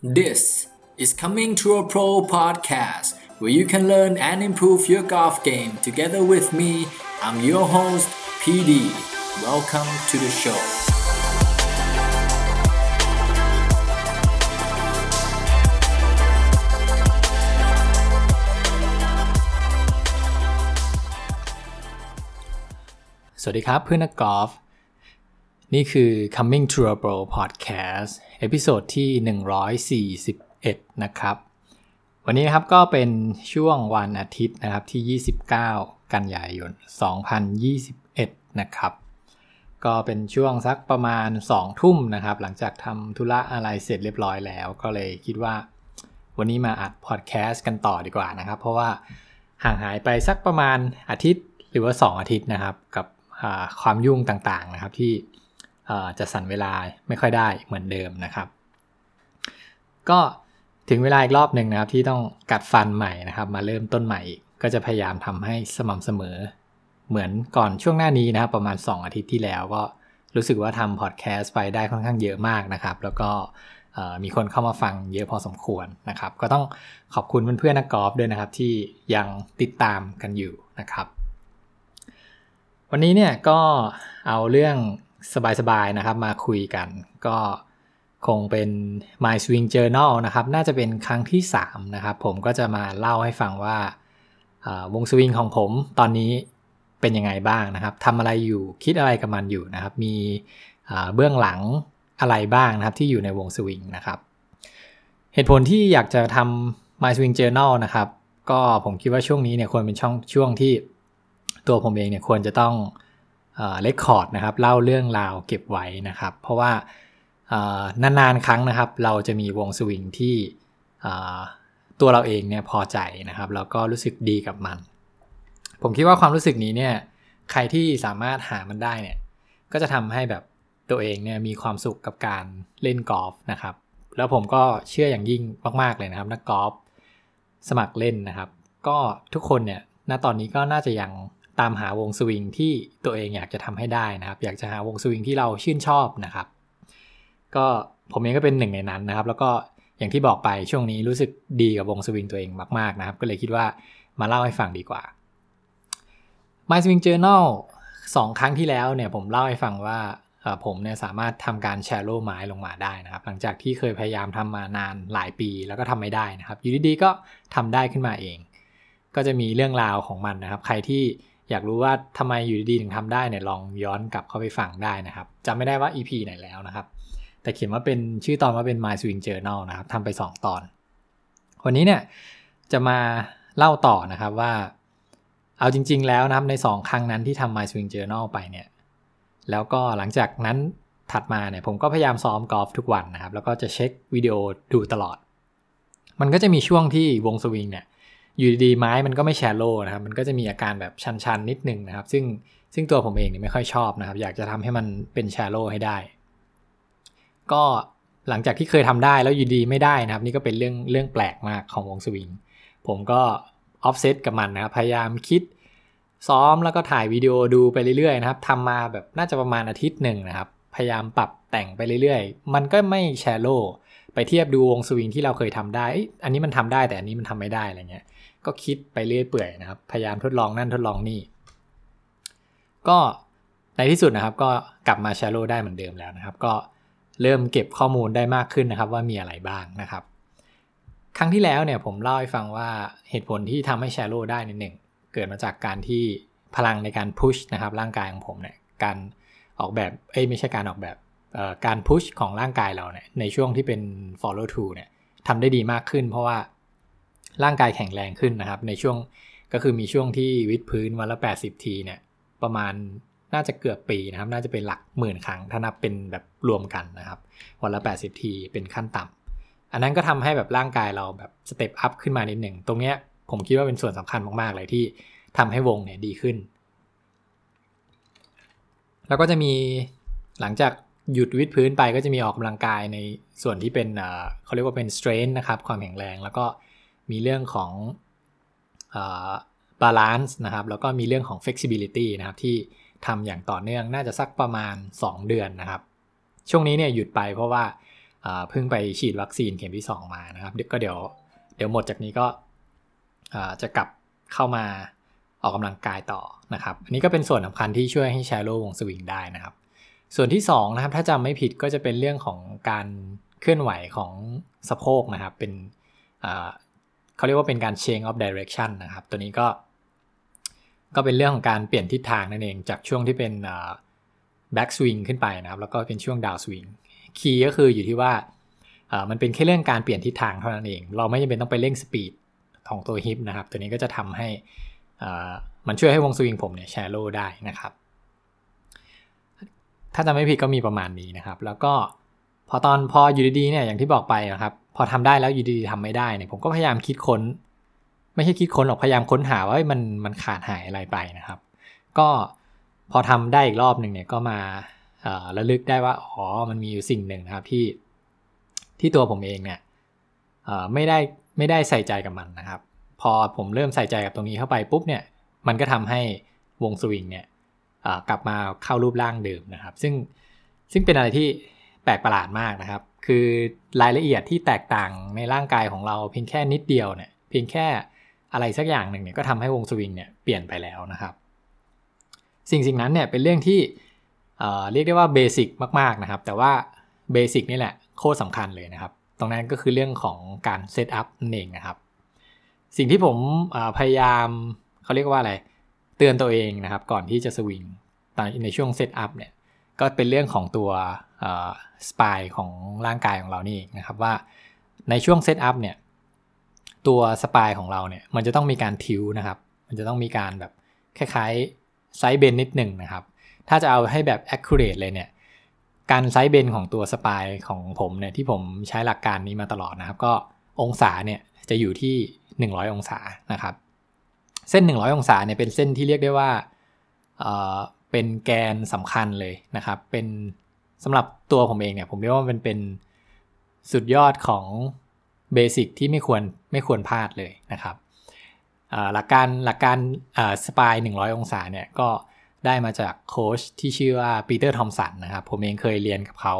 This is Coming to a Pro podcast, where you can learn and improve your golf game together with me. I'm your host, PD. Welcome to the show. สวัสดีครับเพื่อนนักกอล์ฟ นี่คือ Coming to a Pro Podcast episode ที่ 141 นะครับ วันนี้นะครับก็เป็นช่วงวันอาทิตย์นะครับที่ 29 กันยายน 2021 นะครับ ก็เป็นช่วงสักประมาณ 2 ทุ่มนะครับ หลังจากทำธุระอะไรเสร็จเรียบร้อยแล้ว ก็เลยคิดว่า วันนี้มาอัดพอดแคสต์กันต่อดีกว่านะครับ เพราะว่าห่างหายไปสักประมาณอาทิตย์หรือว่า 2 อาทิตย์นะครับ กับความยุ่งต่างๆนะครับที่ จะสั่นเวลาไม่ค่อยได้เหมือนเดิมนะครับ ก็ถึงเวลาอีกรอบหนึ่งนะครับที่ต้องกัดฟันใหม่นะครับ มาเริ่มต้นใหม่อีกก็จะพยายามทำให้สม่ำเสมอ เหมือนก่อนช่วงหน้านี้นะครับประมาณ 2 อาทิตย์ที่แล้วก็รู้สึกว่าทำพอดแคสต์ไปได้ค่อนข้างเยอะมากนะครับ แล้วก็มีคนเข้ามาฟังเยอะพอสมควรนะครับ ก็ต้องขอบคุณเพื่อนๆนักกอล์ฟด้วยนะครับ ที่ยังติดตามกันอยู่นะครับ วันนี้เนี่ยก็เอาเรื่อง สบายๆนะครับมาคุยกัน ก็คงเป็น My Swing Journal นะครับ น่าจะเป็นครั้งที่ 3 นะครับ ผมก็จะมาเล่าให้ฟังว่าวงสวิงของผมตอนนี้เป็นยังไงบ้างนะครับทำอะไรอยู่คิดอะไรกับมันอยู่นะครับ มีเบื้องหลังอะไรบ้างนะครับที่อยู่ในวงสวิงนะครับ เหตุผลที่อยากจะทำ My Swing Journal นะครับ ก็ผมคิดว่าช่วงนี้เนี่ยควรเป็นช่องช่วงที่ตัวผมเองเนี่ยควรจะต้อง เลคคอร์ดนะครับเล่าเรื่องราวเก็บไว้นะครับ เพราะว่านานๆครั้งนะครับ เราจะมีวงสวิงที่ตัวเราเองเนี่ยพอใจนะครับแล้วก็รู้สึกดีกับมัน ผมคิดว่าความรู้สึกนี้เนี่ยใครที่สามารถหามันได้เนี่ยก็จะทำให้แบบตัวเองเนี่ยมีความสุขกับการเล่นกอล์ฟนะครับ แล้วผมก็เชื่ออย่างยิ่งมากๆเลยนะครับ นักกอล์ฟสมัครเล่นนะครับ ก็ทุกคนเนี่ยณตอนนี้ก็น่าจะยัง ตามหาวงสวิงที่ตัวเองอยากจะทำให้ได้นะครับ อยากจะหาวงสวิงที่เราชื่นชอบนะครับ ก็ผมเองก็เป็นหนึ่งในนั้นนะครับ แล้วก็อย่างที่บอกไปช่วงนี้รู้สึกดีกับวงสวิงตัวเองมากๆนะครับ ก็เลยคิดว่ามาเล่าให้ฟังดีกว่า My Swing Journal สองครั้งที่แล้วเนี่ยผมเล่าให้ฟังว่าผมเนี่ยสามารถทำการแชร์โลไม้ลงมาได้นะครับ หลังจากที่เคยพยายามทำมานานหลายปีแล้วก็ทำไม่ได้นะครับอยู่ดีๆก็ทำได้ขึ้นมาเอง ก็จะมีเรื่องราวของมันนะครับ ใครที่ อยากรู้ว่าทำไมอยู่ดีๆถึงทำได้เนี่ยลองย้อนกลับเข้าไปฟังได้นะครับจำไม่ได้ว่า EP ไหนแล้วนะครับ แต่เขียนว่าเป็นชื่อตอนว่าเป็น My Swing Journal นะครับทำไป 2 ตอน วันนี้เนี่ยจะมาเล่าต่อนะครับว่า เอาจริง ๆ แล้วนะครับใน 2 ครั้งนั้นที่ทำ My Swing Journal ไปเนี่ย แล้วก็หลังจากนั้นถัดมาเนี่ยผมก็พยายามซ้อมกอล์ฟทุกวันนะครับ แล้วก็จะเช็ควิดีโอดูตลอด มันก็จะมีช่วงที่วงสวิงเนี่ย อยู่ดีไม้มันก็ไม่แชโลนะครับ มันก็จะมีอาการแบบชันๆนิดนึงนะครับ ซึ่งซึ่งตัวผมเองเนี่ยไม่ค่อยชอบนะครับ อยากจะทำให้มันเป็นแชโลให้ได้ ก็หลังจากที่เคยทำได้แล้วอยู่ดีไม่ได้นะครับ นี่ก็เป็นเรื่องเรื่องแปลกมากของวงสวิง ผมก็ออฟเซตกับมันนะครับ พยายามคิดซ้อมแล้วก็ถ่ายวิดีโอดูไปเรื่อยๆนะครับทำมาแบบน่าจะประมาณอาทิตย์หนึ่งนะครับ พยายามปรับแต่งไปเรื่อยๆ มันก็ไม่แชโล ไปเทียบดูวงสวิงที่เราเคยทำได้ อันนี้มันทำได้แต่อันนี้มันทำไม่ได้อะไรเงี้ย ก็คิดไปเรื่อยเปื่อยนะครับ พยายามทดลองนั่นทดลองนี่ ก็ในที่สุดนะครับ ก็กลับมาแชร์โลได้เหมือนเดิมแล้วนะครับ ก็เริ่มเก็บข้อมูลได้มากขึ้นนะครับ ว่ามีอะไรบ้างนะครับ ครั้งที่แล้วเนี่ยผมเล่าให้ฟังว่าเหตุผลที่ทำให้แชร์โลได้ในหนึ่งเกิดมาจากการที่พลังในการพุชนะครับร่างกายของผมเนี่ยการออกแบบเอ้ยไม่ใช่การออกแบบ การพุชของร่างกายเราเนี่ยในช่วงที่เป็น follow t o เนี่ยทำได้ดีมากขึ้น เพราะว่าร่างกายแข็งแรงขึ้นนะครับ ในช่วงก็คือมีช่วงที่วิดพื้นวันละ 80 ทีเนี่ยประมาณน่าจะเกือบปีนะครับ น่าจะเป็นหลักหมื่นครั้งถ้านับเป็นแบบรวมกันนะครับ วันละ 80 ทีเป็นขั้นต่ำอันนั้นก็ทำให้แบบร่างกายเราแบบสเต็ปอัพขึ้นมานิดหนึ่งตรงเนี้ยผมคิดว่าเป็นส่วนสำคัญมากๆเลยที่ทำให้วงเนี่ยดีขึ้น แล้วก็จะมีหลังจาก หยุดวิดพื้นไปก็จะมีออกกำลังกายในส่วนที่เป็นเขาเรียกว่าเป็น strength นะครับ ความแข็งแรง แล้วก็มีเรื่องของ balance นะครับ แล้วก็มีเรื่องของ flexibility นะครับ ที่ทำอย่างต่อเนื่องน่าจะสักประมาณ 2 เดือนนะครับ ช่วงนี้เนี่ยหยุดไปเพราะว่าเพิ่งไปฉีดวัคซีนเข็มที่ 2 มานะครับก็เดี๋ยวเดี๋ยวหมดจากนี้ก็จะกลับเข้ามาออกกำลังกายต่อนะครับ อันนี้ก็เป็นส่วนสำคัญที่ช่วยให้ shallow วงสวิงได้นะครับ ส่วนที่2นะครับถ้าจำไม่ผิดก็จะเป็นเรื่องของการเคลื่อนไหวของสะโพกนะครับ เป็นเขาเรียกว่าเป็นการ change of direction นะครับ ตัวนี้ก็ ก็เป็นเรื่องของการเปลี่ยนทิศทางนั่นเองจากช่วงที่เป็น back swing ขึ้นไปนะครับ แล้วก็เป็นช่วง down swing คีย์ก็คืออยู่ที่ว่ามันเป็นแค่เรื่องการเปลี่ยนทิศทางเท่านั้นเอง เราไม่จำเป็นต้องไปเร่งสปีดของตัวฮิปนะครับ ตัวนี้ก็จะทำให้มันช่วยให้วงสวิงผมเนี่ยแชโลได้นะครับ ถ้าจะไม่ผิดก็มีประมาณนี้นะครับ แล้วก็พอตอนพออยู่ดีๆเนี่ยอย่างที่บอกไปนะครับ พอทำได้แล้วอยู่ดีๆทำไม่ได้เนี่ยผมก็พยายามคิดค้น ไม่ใช่คิดค้นหรอกพยายามค้นหาว่ามันมันขาดหายอะไรไปนะครับ ก็พอทำได้อีกรอบหนึ่งเนี่ยก็มาระลึกได้ว่าอ๋อมันมีอยู่สิ่งหนึ่งนะครับที่ที่ตัวผมเองเนี่ยไม่ได้ไม่ได้ใส่ใจกับมันนะครับ พอผมเริ่มใส่ใจกับตรงนี้เข้าไปปุ๊บเนี่ยมันก็ทำให้วงสวิงเนี่ย กลับมาเข้ารูปร่างเดิมนะครับ ซึ่งซึ่งเป็นอะไรที่แปลกประหลาดมากนะครับ คือรายละเอียดที่แตกต่างในร่างกายของเราเพียงแค่นิดเดียวเนี่ยเพียงแค่อะไรสักอย่างหนึ่งเนี่ยก็ทำให้วงสวิงเนี่ยเปลี่ยนไปแล้วนะครับ สิ่งสิ่งนั้นเนี่ยเป็นเรื่องที่เรียกได้ว่า basic มากๆนะครับ แต่ว่า basic นี่แหละโคตรสำคัญเลยนะครับ ตรงนั้นก็คือเรื่องของการ setup นั่นเองนะครับ สิ่งที่ผมพยายามเขาเรียกว่าอะไร เตือนตัวเองนะครับ ก่อนที่จะสวิงตอนในช่วง setup เนี่ยก็เป็นเรื่องของตัว spine ของร่างกายของเรานี่นะครับว่าในช่วง setup เนี่ยตัว spine ของเราเนี่ยมันจะต้องมีการทิวนะครับ มันจะต้องมีการแบบคล้ายๆ side bend นิดหนึ่งนะครับ ถ้าจะเอาให้แบบ accurate เลยเนี่ยการ side bend ของตัว spine ของผมเนี่ยที่ผมใช้หลักการนี้มาตลอดนะครับ ก็องศาเนี่ยจะอยู่ที่ 100 องศานะครับ เส้น 100 องศาเนี่ยเป็นเส้นที่เรียกได้ว่าเป็นแกนสำคัญเลยนะครับ เป็นสำหรับตัวผมเองเนี่ยผมเรียกว่ามันเป็นสุดยอดของ basic ที่ไม่ควรไม่ควรพลาดเลยนะครับหลักการหลักการ spine 100 องศาเนี่ยก็ได้มาจากโค้ชที่ชื่อว่าปีเตอร์ทอมสันนะครับ ผมเองเคยเรียนกับเขา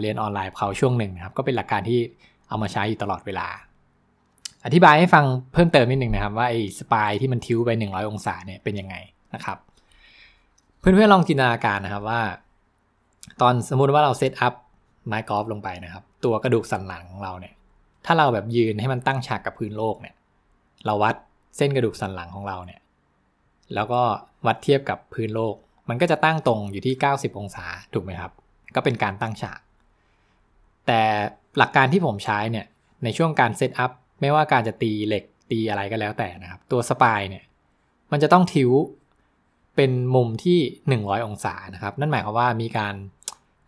เรียนออนไลน์เขาช่วงหนึ่งนะครับ ก็เป็นหลักการที่เอามาใช้อยู่ตลอดเวลา อธิบายให้ฟังเพิ่มเติมนิดหนึ่งนะครับ ว่าไอ้ spine ที่มัน tilt ไป 100 องศาเนี่ยเป็นยังไงนะครับ เพื่อนๆลองจินตนาการนะครับว่า ตอนสมมุติว่าเรา set up ไม้กอล์ฟลงไปนะครับ ตัวกระดูกสันหลังของเราเนี่ย ถ้าเราแบบยืนให้มันตั้งฉากกับพื้นโลกเนี่ย เราวัดเส้นกระดูกสันหลังของเราเนี่ย แล้วก็วัดเทียบกับพื้นโลก มันก็จะตั้งตรงอยู่ที่ 90 องศาถูกไหมครับ ก็เป็นการตั้งฉาก แต่หลักการที่ผมใช้เนี่ยในช่วงการเซตอัพ ไม่ว่าการจะตีเหล็กตีอะไรก็แล้วแต่นะครับ ตัวสปายเนี่ย มันจะต้องทิวเป็นมุมที่ 100 องศานะครับ นั่นหมายความว่ามีการ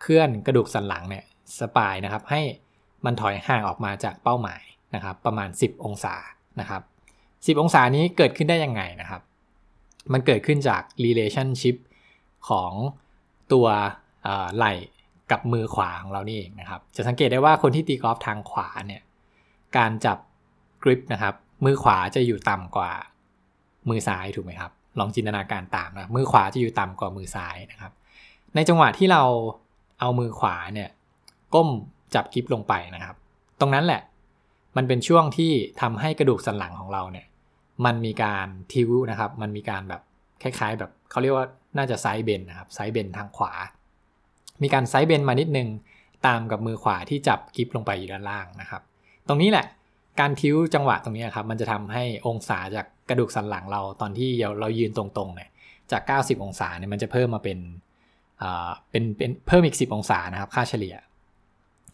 เคลื่อนกระดูกสันหลังเนี่ยสปายนะครับ ให้มันถอยห่างออกมาจากเป้าหมายนะครับ ประมาณ 10 องศานะครับ10 องศานี้เกิดขึ้นได้ยังไงนะครับ มันเกิดขึ้นจาก relationship ของตัวไหล่กับมือขวาของเรานี่เองนะครับ จะสังเกตได้ว่าคนที่ตีกอล์ฟทางขวาเนี่ย การจับ กริปนะครับ มือขวาจะอยู่ต่ำกว่ามือซ้ายถูกไหมครับ ลองจินตนาการตามนะมือขวาจะอยู่ต่ำกว่ามือซ้ายนะครับ ในจังหวะที่เราเอามือขวาเนี่ยก้มจับกิฟลงไปนะครับ ตรงนั้นแหละ มันเป็นช่วงที่ทำให้กระดูกสันหลังของเราเนี่ย มันมีการทิวนะครับ มันมีการแบบคล้ายๆ แบบเขาเรียกว่าน่าจะ side bend นะครับ side bend ทางขวา มีการ side bend มานิดนึงตามกับมือขวาที่จับ grip ลงไปอยู่ด้านล่างนะครับ ตรงนี้แหละ การทิ้วจังหวะตรงนี้ครับ มันจะทำให้องศาจากกระดูกสันหลังเราตอนที่เรายืนตรงๆเนี่ยจาก 90 องศาเนี่ยมันจะเพิ่มมาเป็นเป็นเป็นเพิ่มอีก 10 องศานะครับ ค่าเฉลี่ย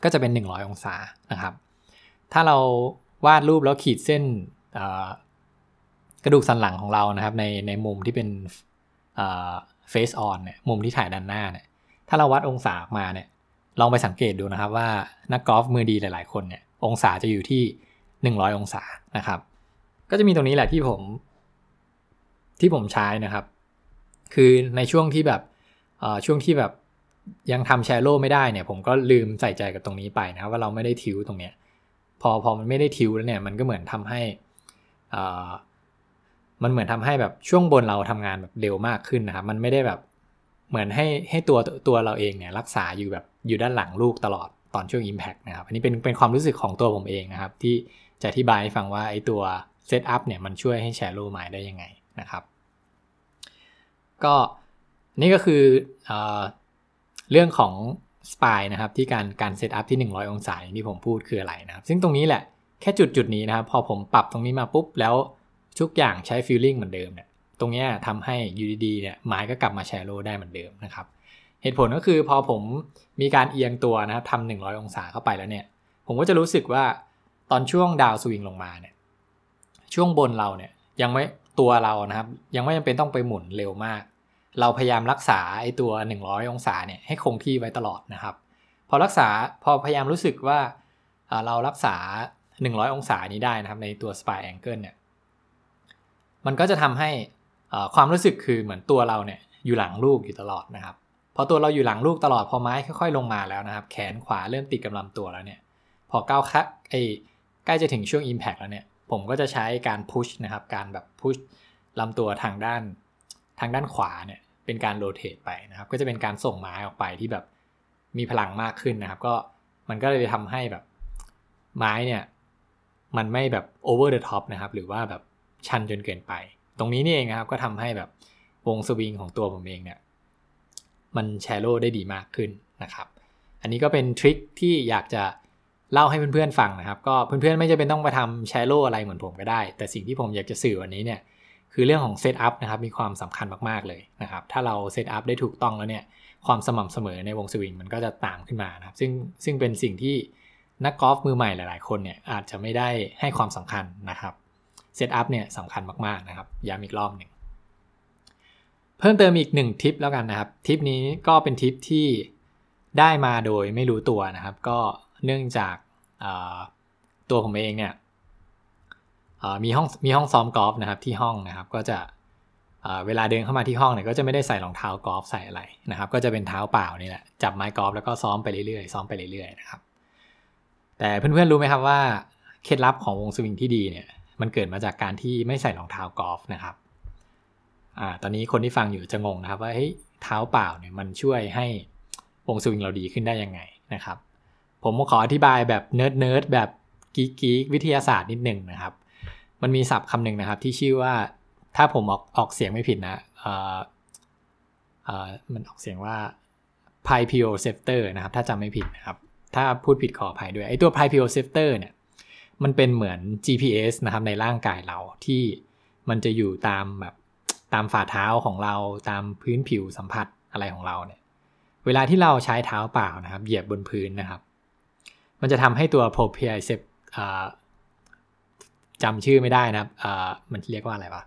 ก็จะเป็น 100 องศานะครับ ถ้าเราวาดรูปแล้วขีดเส้นกระดูกสันหลังของเรานะครับ ในในมุมที่เป็นเฟสออนเนี่ยมุมที่ถ่ายด้านหน้าเนี่ยถ้าเราวัดองศาออกมาเนี่ยลองไปสังเกตดูนะครับว่านักกอล์ฟมือดีหลาย ๆ คนเนี่ยองศาจะอยู่ที่ 100 องศานะครับ ก็จะมีตรงนี้แหละที่ผมที่ผมใช้นะครับ คือในช่วงที่แบบช่วงที่แบบยังทำแชร์โลไม่ได้เนี่ย ผมก็ลืมใส่ใจกับตรงนี้ไปนะว่าเราไม่ได้ทิวตรงเนี้ยพอพอมันไม่ได้ทิวแล้วเนี่ยมันก็เหมือนทำให้มันเหมือนทำให้แบบช่วงบนเราทำงานแบบเร็วมากขึ้นนะครับ มันไม่ได้แบบเหมือนให้ให้ตัวตัวเราเองเนี่ยรักษาอยู่แบบอยู่ด้านหลังลูกตลอดตอนช่วง Impact นะครับ อันนี้เป็นเป็นความรู้สึกของตัวผมเองนะครับ ที่ จะอธิบายให้ฟังว่าไอ้ตัว setup เนี่ยมันช่วยให้ shallow ไม้ได้ยังไงนะครับ ก็นี่ก็คือเอเรื่องของ spine นะครับที่การการ setup ที่ 100 องศาที่ผมพูดคืออะไรนะครับ ซึ่งตรงนี้แหละแค่จุดจุดนี้นะครับพอผมปรับตรงนี้มาปุ๊บแล้วทุกอย่างใช้ feeling เหมือนเดิมเนี่ยตรงนี้ทำให้อยู่ดีๆ เนี่ยไม้ก็กลับมา shallow ได้เหมือนเดิมนะครับ เหตุผลก็คือพอผมมีการเอียงตัวนะครับทำหนึ่งร้อยองศาเข้าไปแล้วเนี่ย ผมก็จะรู้สึกว่า ตอนช่วงดาวสวิงลงมาเนี่ย ช่วงบนเราเนี่ยยังไม่ตัวเรานะครับ ยังไม่จำเป็นต้องไปหมุนเร็วมาก เราพยายามรักษาไอ้ตัว 100 องศาเนี่ยให้คงที่ไว้ตลอดนะครับ พอรักษาพอพยายามรู้สึกว่าเรารักษา 100 องศานี้ได้นะครับ ในตัว spy angle เนี่ย มันก็จะทำให้ความรู้สึกคือเหมือนตัวเราเนี่ยอยู่หลังลูกอยู่ตลอดนะครับพอตัวเราอยู่หลังลูกตลอดพอไม้ค่อยๆ ลงมาแล้วนะครับ แขนขวาเริ่มติดกับลำตัวแล้วเนี่ย พอก้าวคักไอ ใกล้จะถึงช่วง Impact แล้วเนี่ย ผมก็จะใช้การ push นะครับ การแบบ push ลำตัวทางด้านทางด้านขวาเนี่ย เป็นการ rotate ไปนะครับ ก็จะเป็นการส่งไม้ออกไปที่แบบมีพลังมากขึ้นนะครับ ก็มันก็เลยทำให้แบบไม้เนี่ย มันไม่แบบ over the top นะครับ หรือว่าแบบชันจนเกินไป ตรงนี้นี่เองนะครับก็ทำให้แบบวงสวิงของตัวผมเองเนี่ย มัน shallow ได้ดีมากขึ้นนะครับ อันนี้ก็เป็น trick ที่อยากจะ เล่าให้เพื่อนๆฟังนะครับ ก็เพื่อนๆไม่จำเป็นต้องไปทำ shallow อะไรเหมือนผมก็ได้ แต่สิ่งที่ผมอยากจะสื่อวันนี้เนี่ยคือเรื่องของ setup นะครับมีความสำคัญมากๆเลยนะครับถ้าเรา set up ได้ถูกต้องแล้วเนี่ยความสม่ำเสมอในวงสวิงมันก็จะตามขึ้นมานะครับซึ่งซึ่งเป็นสิ่งที่นักกอล์ฟมือใหม่หลายๆ คนเนี่ยอาจจะไม่ได้ให้ความสำคัญนะครับเซตอัพเนี่ยสำคัญมากๆนะครับย้ำอีกรอบหนึ่งเพิ่มเติมอีกหนึ่งทิปแล้วกันนะครับทิปนี้ก็เป็นทิปที่ได้มาโดยไม่รู้ตัวนะครับ ก็ เนื่องจากตัวผมเองเนี่ยมีห้องมีห้องซ้อมกอล์ฟนะครับที่ห้องนะครับก็จะเวลาเดินเข้ามาที่ห้องเนี่ยก็จะไม่ได้ใส่รองเท้ากอล์ฟใส่อะไรนะครับ ก็จะเป็นเท้าเปล่านี่แหละจับไม้กอล์ฟแล้วก็ซ้อมไปเรื่อยๆซ้อมไปเรื่อยๆนะครับ แต่เพื่อนๆรู้ไหมครับว่าเคล็ดลับของวงสวิงที่ดีเนี่ยมันเกิดมาจากการที่ไม่ใส่รองเท้ากอล์ฟนะครับอ่าตอนนี้คนที่ฟังอยู่จะงงนะครับว่าเฮ้ยเท้าเปล่าเนี่ยมันช่วยให้วงสวิงเราดีขึ้นได้ยังไงนะครับ ผมขออธิบายแบบ nerd nerd แบบ geek geek วิทยาศาสตร์นิดหนึ่งนะครับ มันมีศัพท์คำหนึ่งนะครับที่ชื่อว่าถ้าผมออกออกเสียงไม่ผิดนะเอ่อเอ่อมันออกเสียงว่า p i p i o c e p t o r นะครับ ถ้าจำไม่ผิดนะครับ ถ้าพูดผิดขออภัยด้วยไอตัว p i p i o c e p t o r เนี่ยมันเป็นเหมือน GPS นะครับในร่างกายเราที่มันจะอยู่ตามแบบตามฝ่าเท้าของเราตามพื้นผิวสัมผัสอะไรของเราเนี่ย เวลาที่เราใช้เท้าเปล่านะครับ เหยียบบนพื้นนะครับ มันจะทำให้ตัว propriocept จำชื่อไม่ได้นะครับมันเรียกว่าอะไรวะ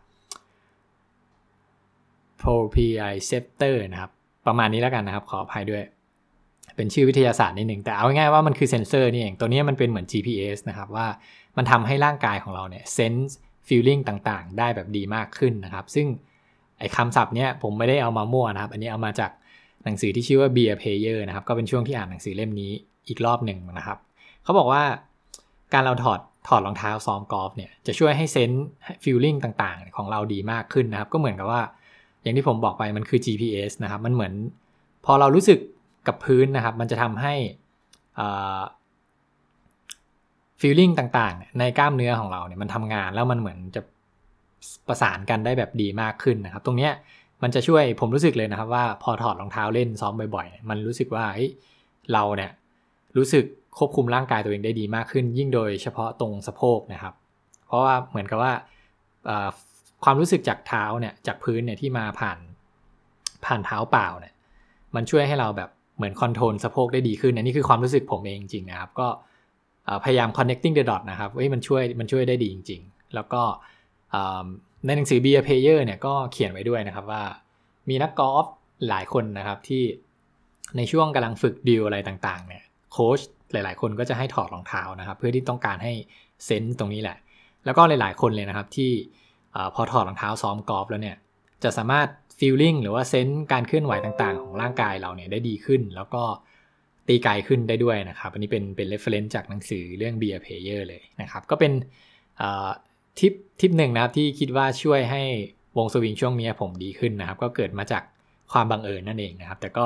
proprioceptor นะครับ ประมาณนี้แล้วกันนะครับ ขออภัยด้วย เป็นชื่อวิทยาศาสตร์นิดหนึ่ง แต่เอาง่ายๆว่ามันคือเซนเซอร์นี่เอง ตัวนี้มันเป็นเหมือน GPS นะครับว่ามันทำให้ร่างกายของเราเนี่ย sense feeling ต่างๆ ได้แบบดีมากขึ้นนะครับ ซึ่งไอ้คำศัพท์เนี้ยผมไม่ได้เอามามั่วนะครับ อันนี้เอามาจากหนังสือที่ชื่อว่า Be a Player นะครับ ก็เป็นช่วงที่อ่านหนังสือเล่มนี้ อีกรอบหนึ่งนะครับเขาบอกว่าการเราถอดถอดรองเท้าซ้อมกอล์ฟเนี่ยจะช่วยให้ senseฟีลลิ่งต่างๆ ของเราดีมากขึ้นนะครับ ก็เหมือนกับว่า อย่างที่ผมบอกไปมันคือ GPS นะครับมันเหมือน พอเรารู้สึกกับพื้นนะครับ มันจะทำให้ฟีลลิ่งต่างๆ ในกล้ามเนื้อของเราเนี่ยมันทำงานแล้วมันเหมือนจะประสานกันได้แบบดีมากขึ้นนะครับ ตรงเนี้ยมันจะช่วยผมรู้สึกเลยนะครับว่าพอถอดรองเท้าเล่นซ้อมบ่อยๆ มันรู้สึกว่าเราเนี่ย รู้สึกควบคุมร่างกายตัวเองได้ดีมากขึ้น ยิ่งโดยเฉพาะตรงสะโพกนะครับ เพราะว่าเหมือนกับว่าความรู้สึกจากเท้าเนี่ยจากพื้นเนี่ยที่มาผ่านผ่านเท้าเปล่าเนี่ยมันช่วยให้เราแบบเหมือนคอนโทรลสะโพกได้ดีขึ้นนนี้คือความรู้สึกผมเองจริงนะครับ ก็พยายาม connecting the dot นะครับเฮ้ยมันช่วยมันช่วยได้ดีจริง ๆ แล้วก็ในหนังสือ Be a Player เนี่ยก็เขียนไว้ด้วยนะครับว่า มีนักกอล์ฟหลายคนนะครับที่ในช่วงกำลังฝึกดีลอะไรต่างๆเนี่ย โค้ชหลาย ๆ คนก็จะให้ถอดรองเท้านะครับ เพื่อที่ต้องการให้เซนส์ตรงนี้แหละ แล้วก็หลาย ๆ คนเลยนะครับที่พอถอดรองเท้าซ้อมกอล์ฟแล้วเนี่ยจะสามารถฟีลลิ่งหรือว่าเซนส์การเคลื่อนไหวต่าง ๆ ของร่างกายเราเนี่ยได้ดีขึ้น แล้วก็ตีไกลขึ้นได้ด้วยนะครับ อันนี้เป็นเป็น reference จากหนังสือเรื่อง Be a Player เลยนะครับ ก็เป็นทิปทิปหนึ่งนะครับที่คิดว่าช่วยให้วงสวิงช่วงนี้ผมดีขึ้นนะครับ ก็เกิดมาจากความบังเอิญนั่นเองนะครับ แต่ก็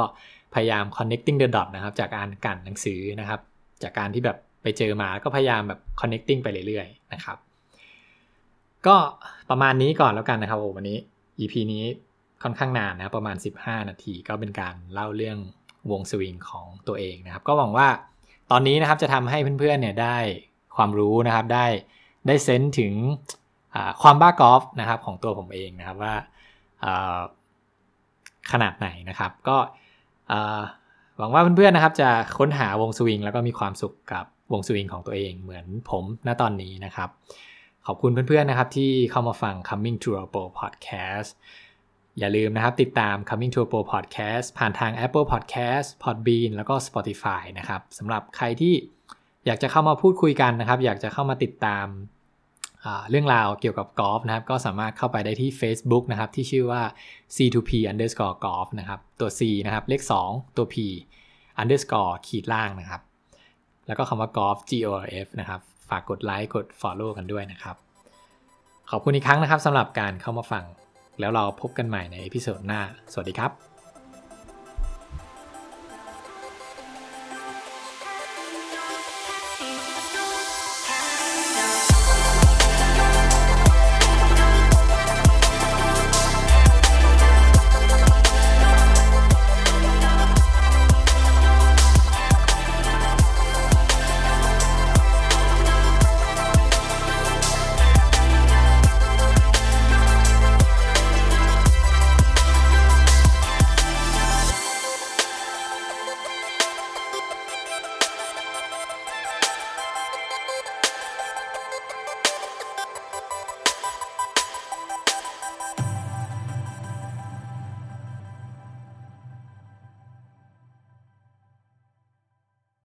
พยายาม connecting the dot นะครับ จากการกันหนังสือนะครับ จากการที่แบบไปเจอมาก็พยายามแบบ connecting ไปเรื่อยๆนะครับ ก็ประมาณนี้ก่อนแล้วกันนะครับโอ้วันนี้ EP นี้ค่อนข้างนานนะประมาณ 15 นาที ก็เป็นการเล่าเรื่องวงสวิงของตัวเองนะครับ ก็หวังว่าตอนนี้นะครับจะทำให้เพื่อนๆเนี่ยได้ความรู้นะครับได้ได้เซนส์ถึงความบ้ากอล์ฟนะครับของตัวผมเองนะครับว่าขนาดไหนนะครับ ก็ หวังว่าเพื่อนๆนะครับ จะค้นหาวงสวิงแล้วก็มีความสุขกับวงสวิงของตัวเองเหมือนผมณตอนนี้นะครับ ขอบคุณเพื่อนๆนะครับที่เข้ามาฟัง Coming to a Pro Podcast อย่าลืมนะครับติดตาม Coming to a Pro Podcast ผ่านทาง Apple Podcast Podbean แล้วก็ Spotify นะครับสำหรับใครที่อยากจะเข้ามาพูดคุยกันนะครับ อยากจะเข้ามาติดตาม เรื่องราวเกี่ยวกับกอล์ฟนะครับก็สามารถเข้าไปได้ที่ Facebook นะครับที่ชื่อว่า C2P underscore golf นะครับตัว C นะครับเลข 2 ตัว P underscore ขีดล่างนะครับ แล้วก็คำว่า golf G O F นะครับฝากกดไลค์กด follow กันด้วยนะครับ ขอบคุณอีกครั้งนะครับสำหรับการเข้ามาฟัง แล้วเราพบกันใหม่ใน episode หน้า สวัสดีครับ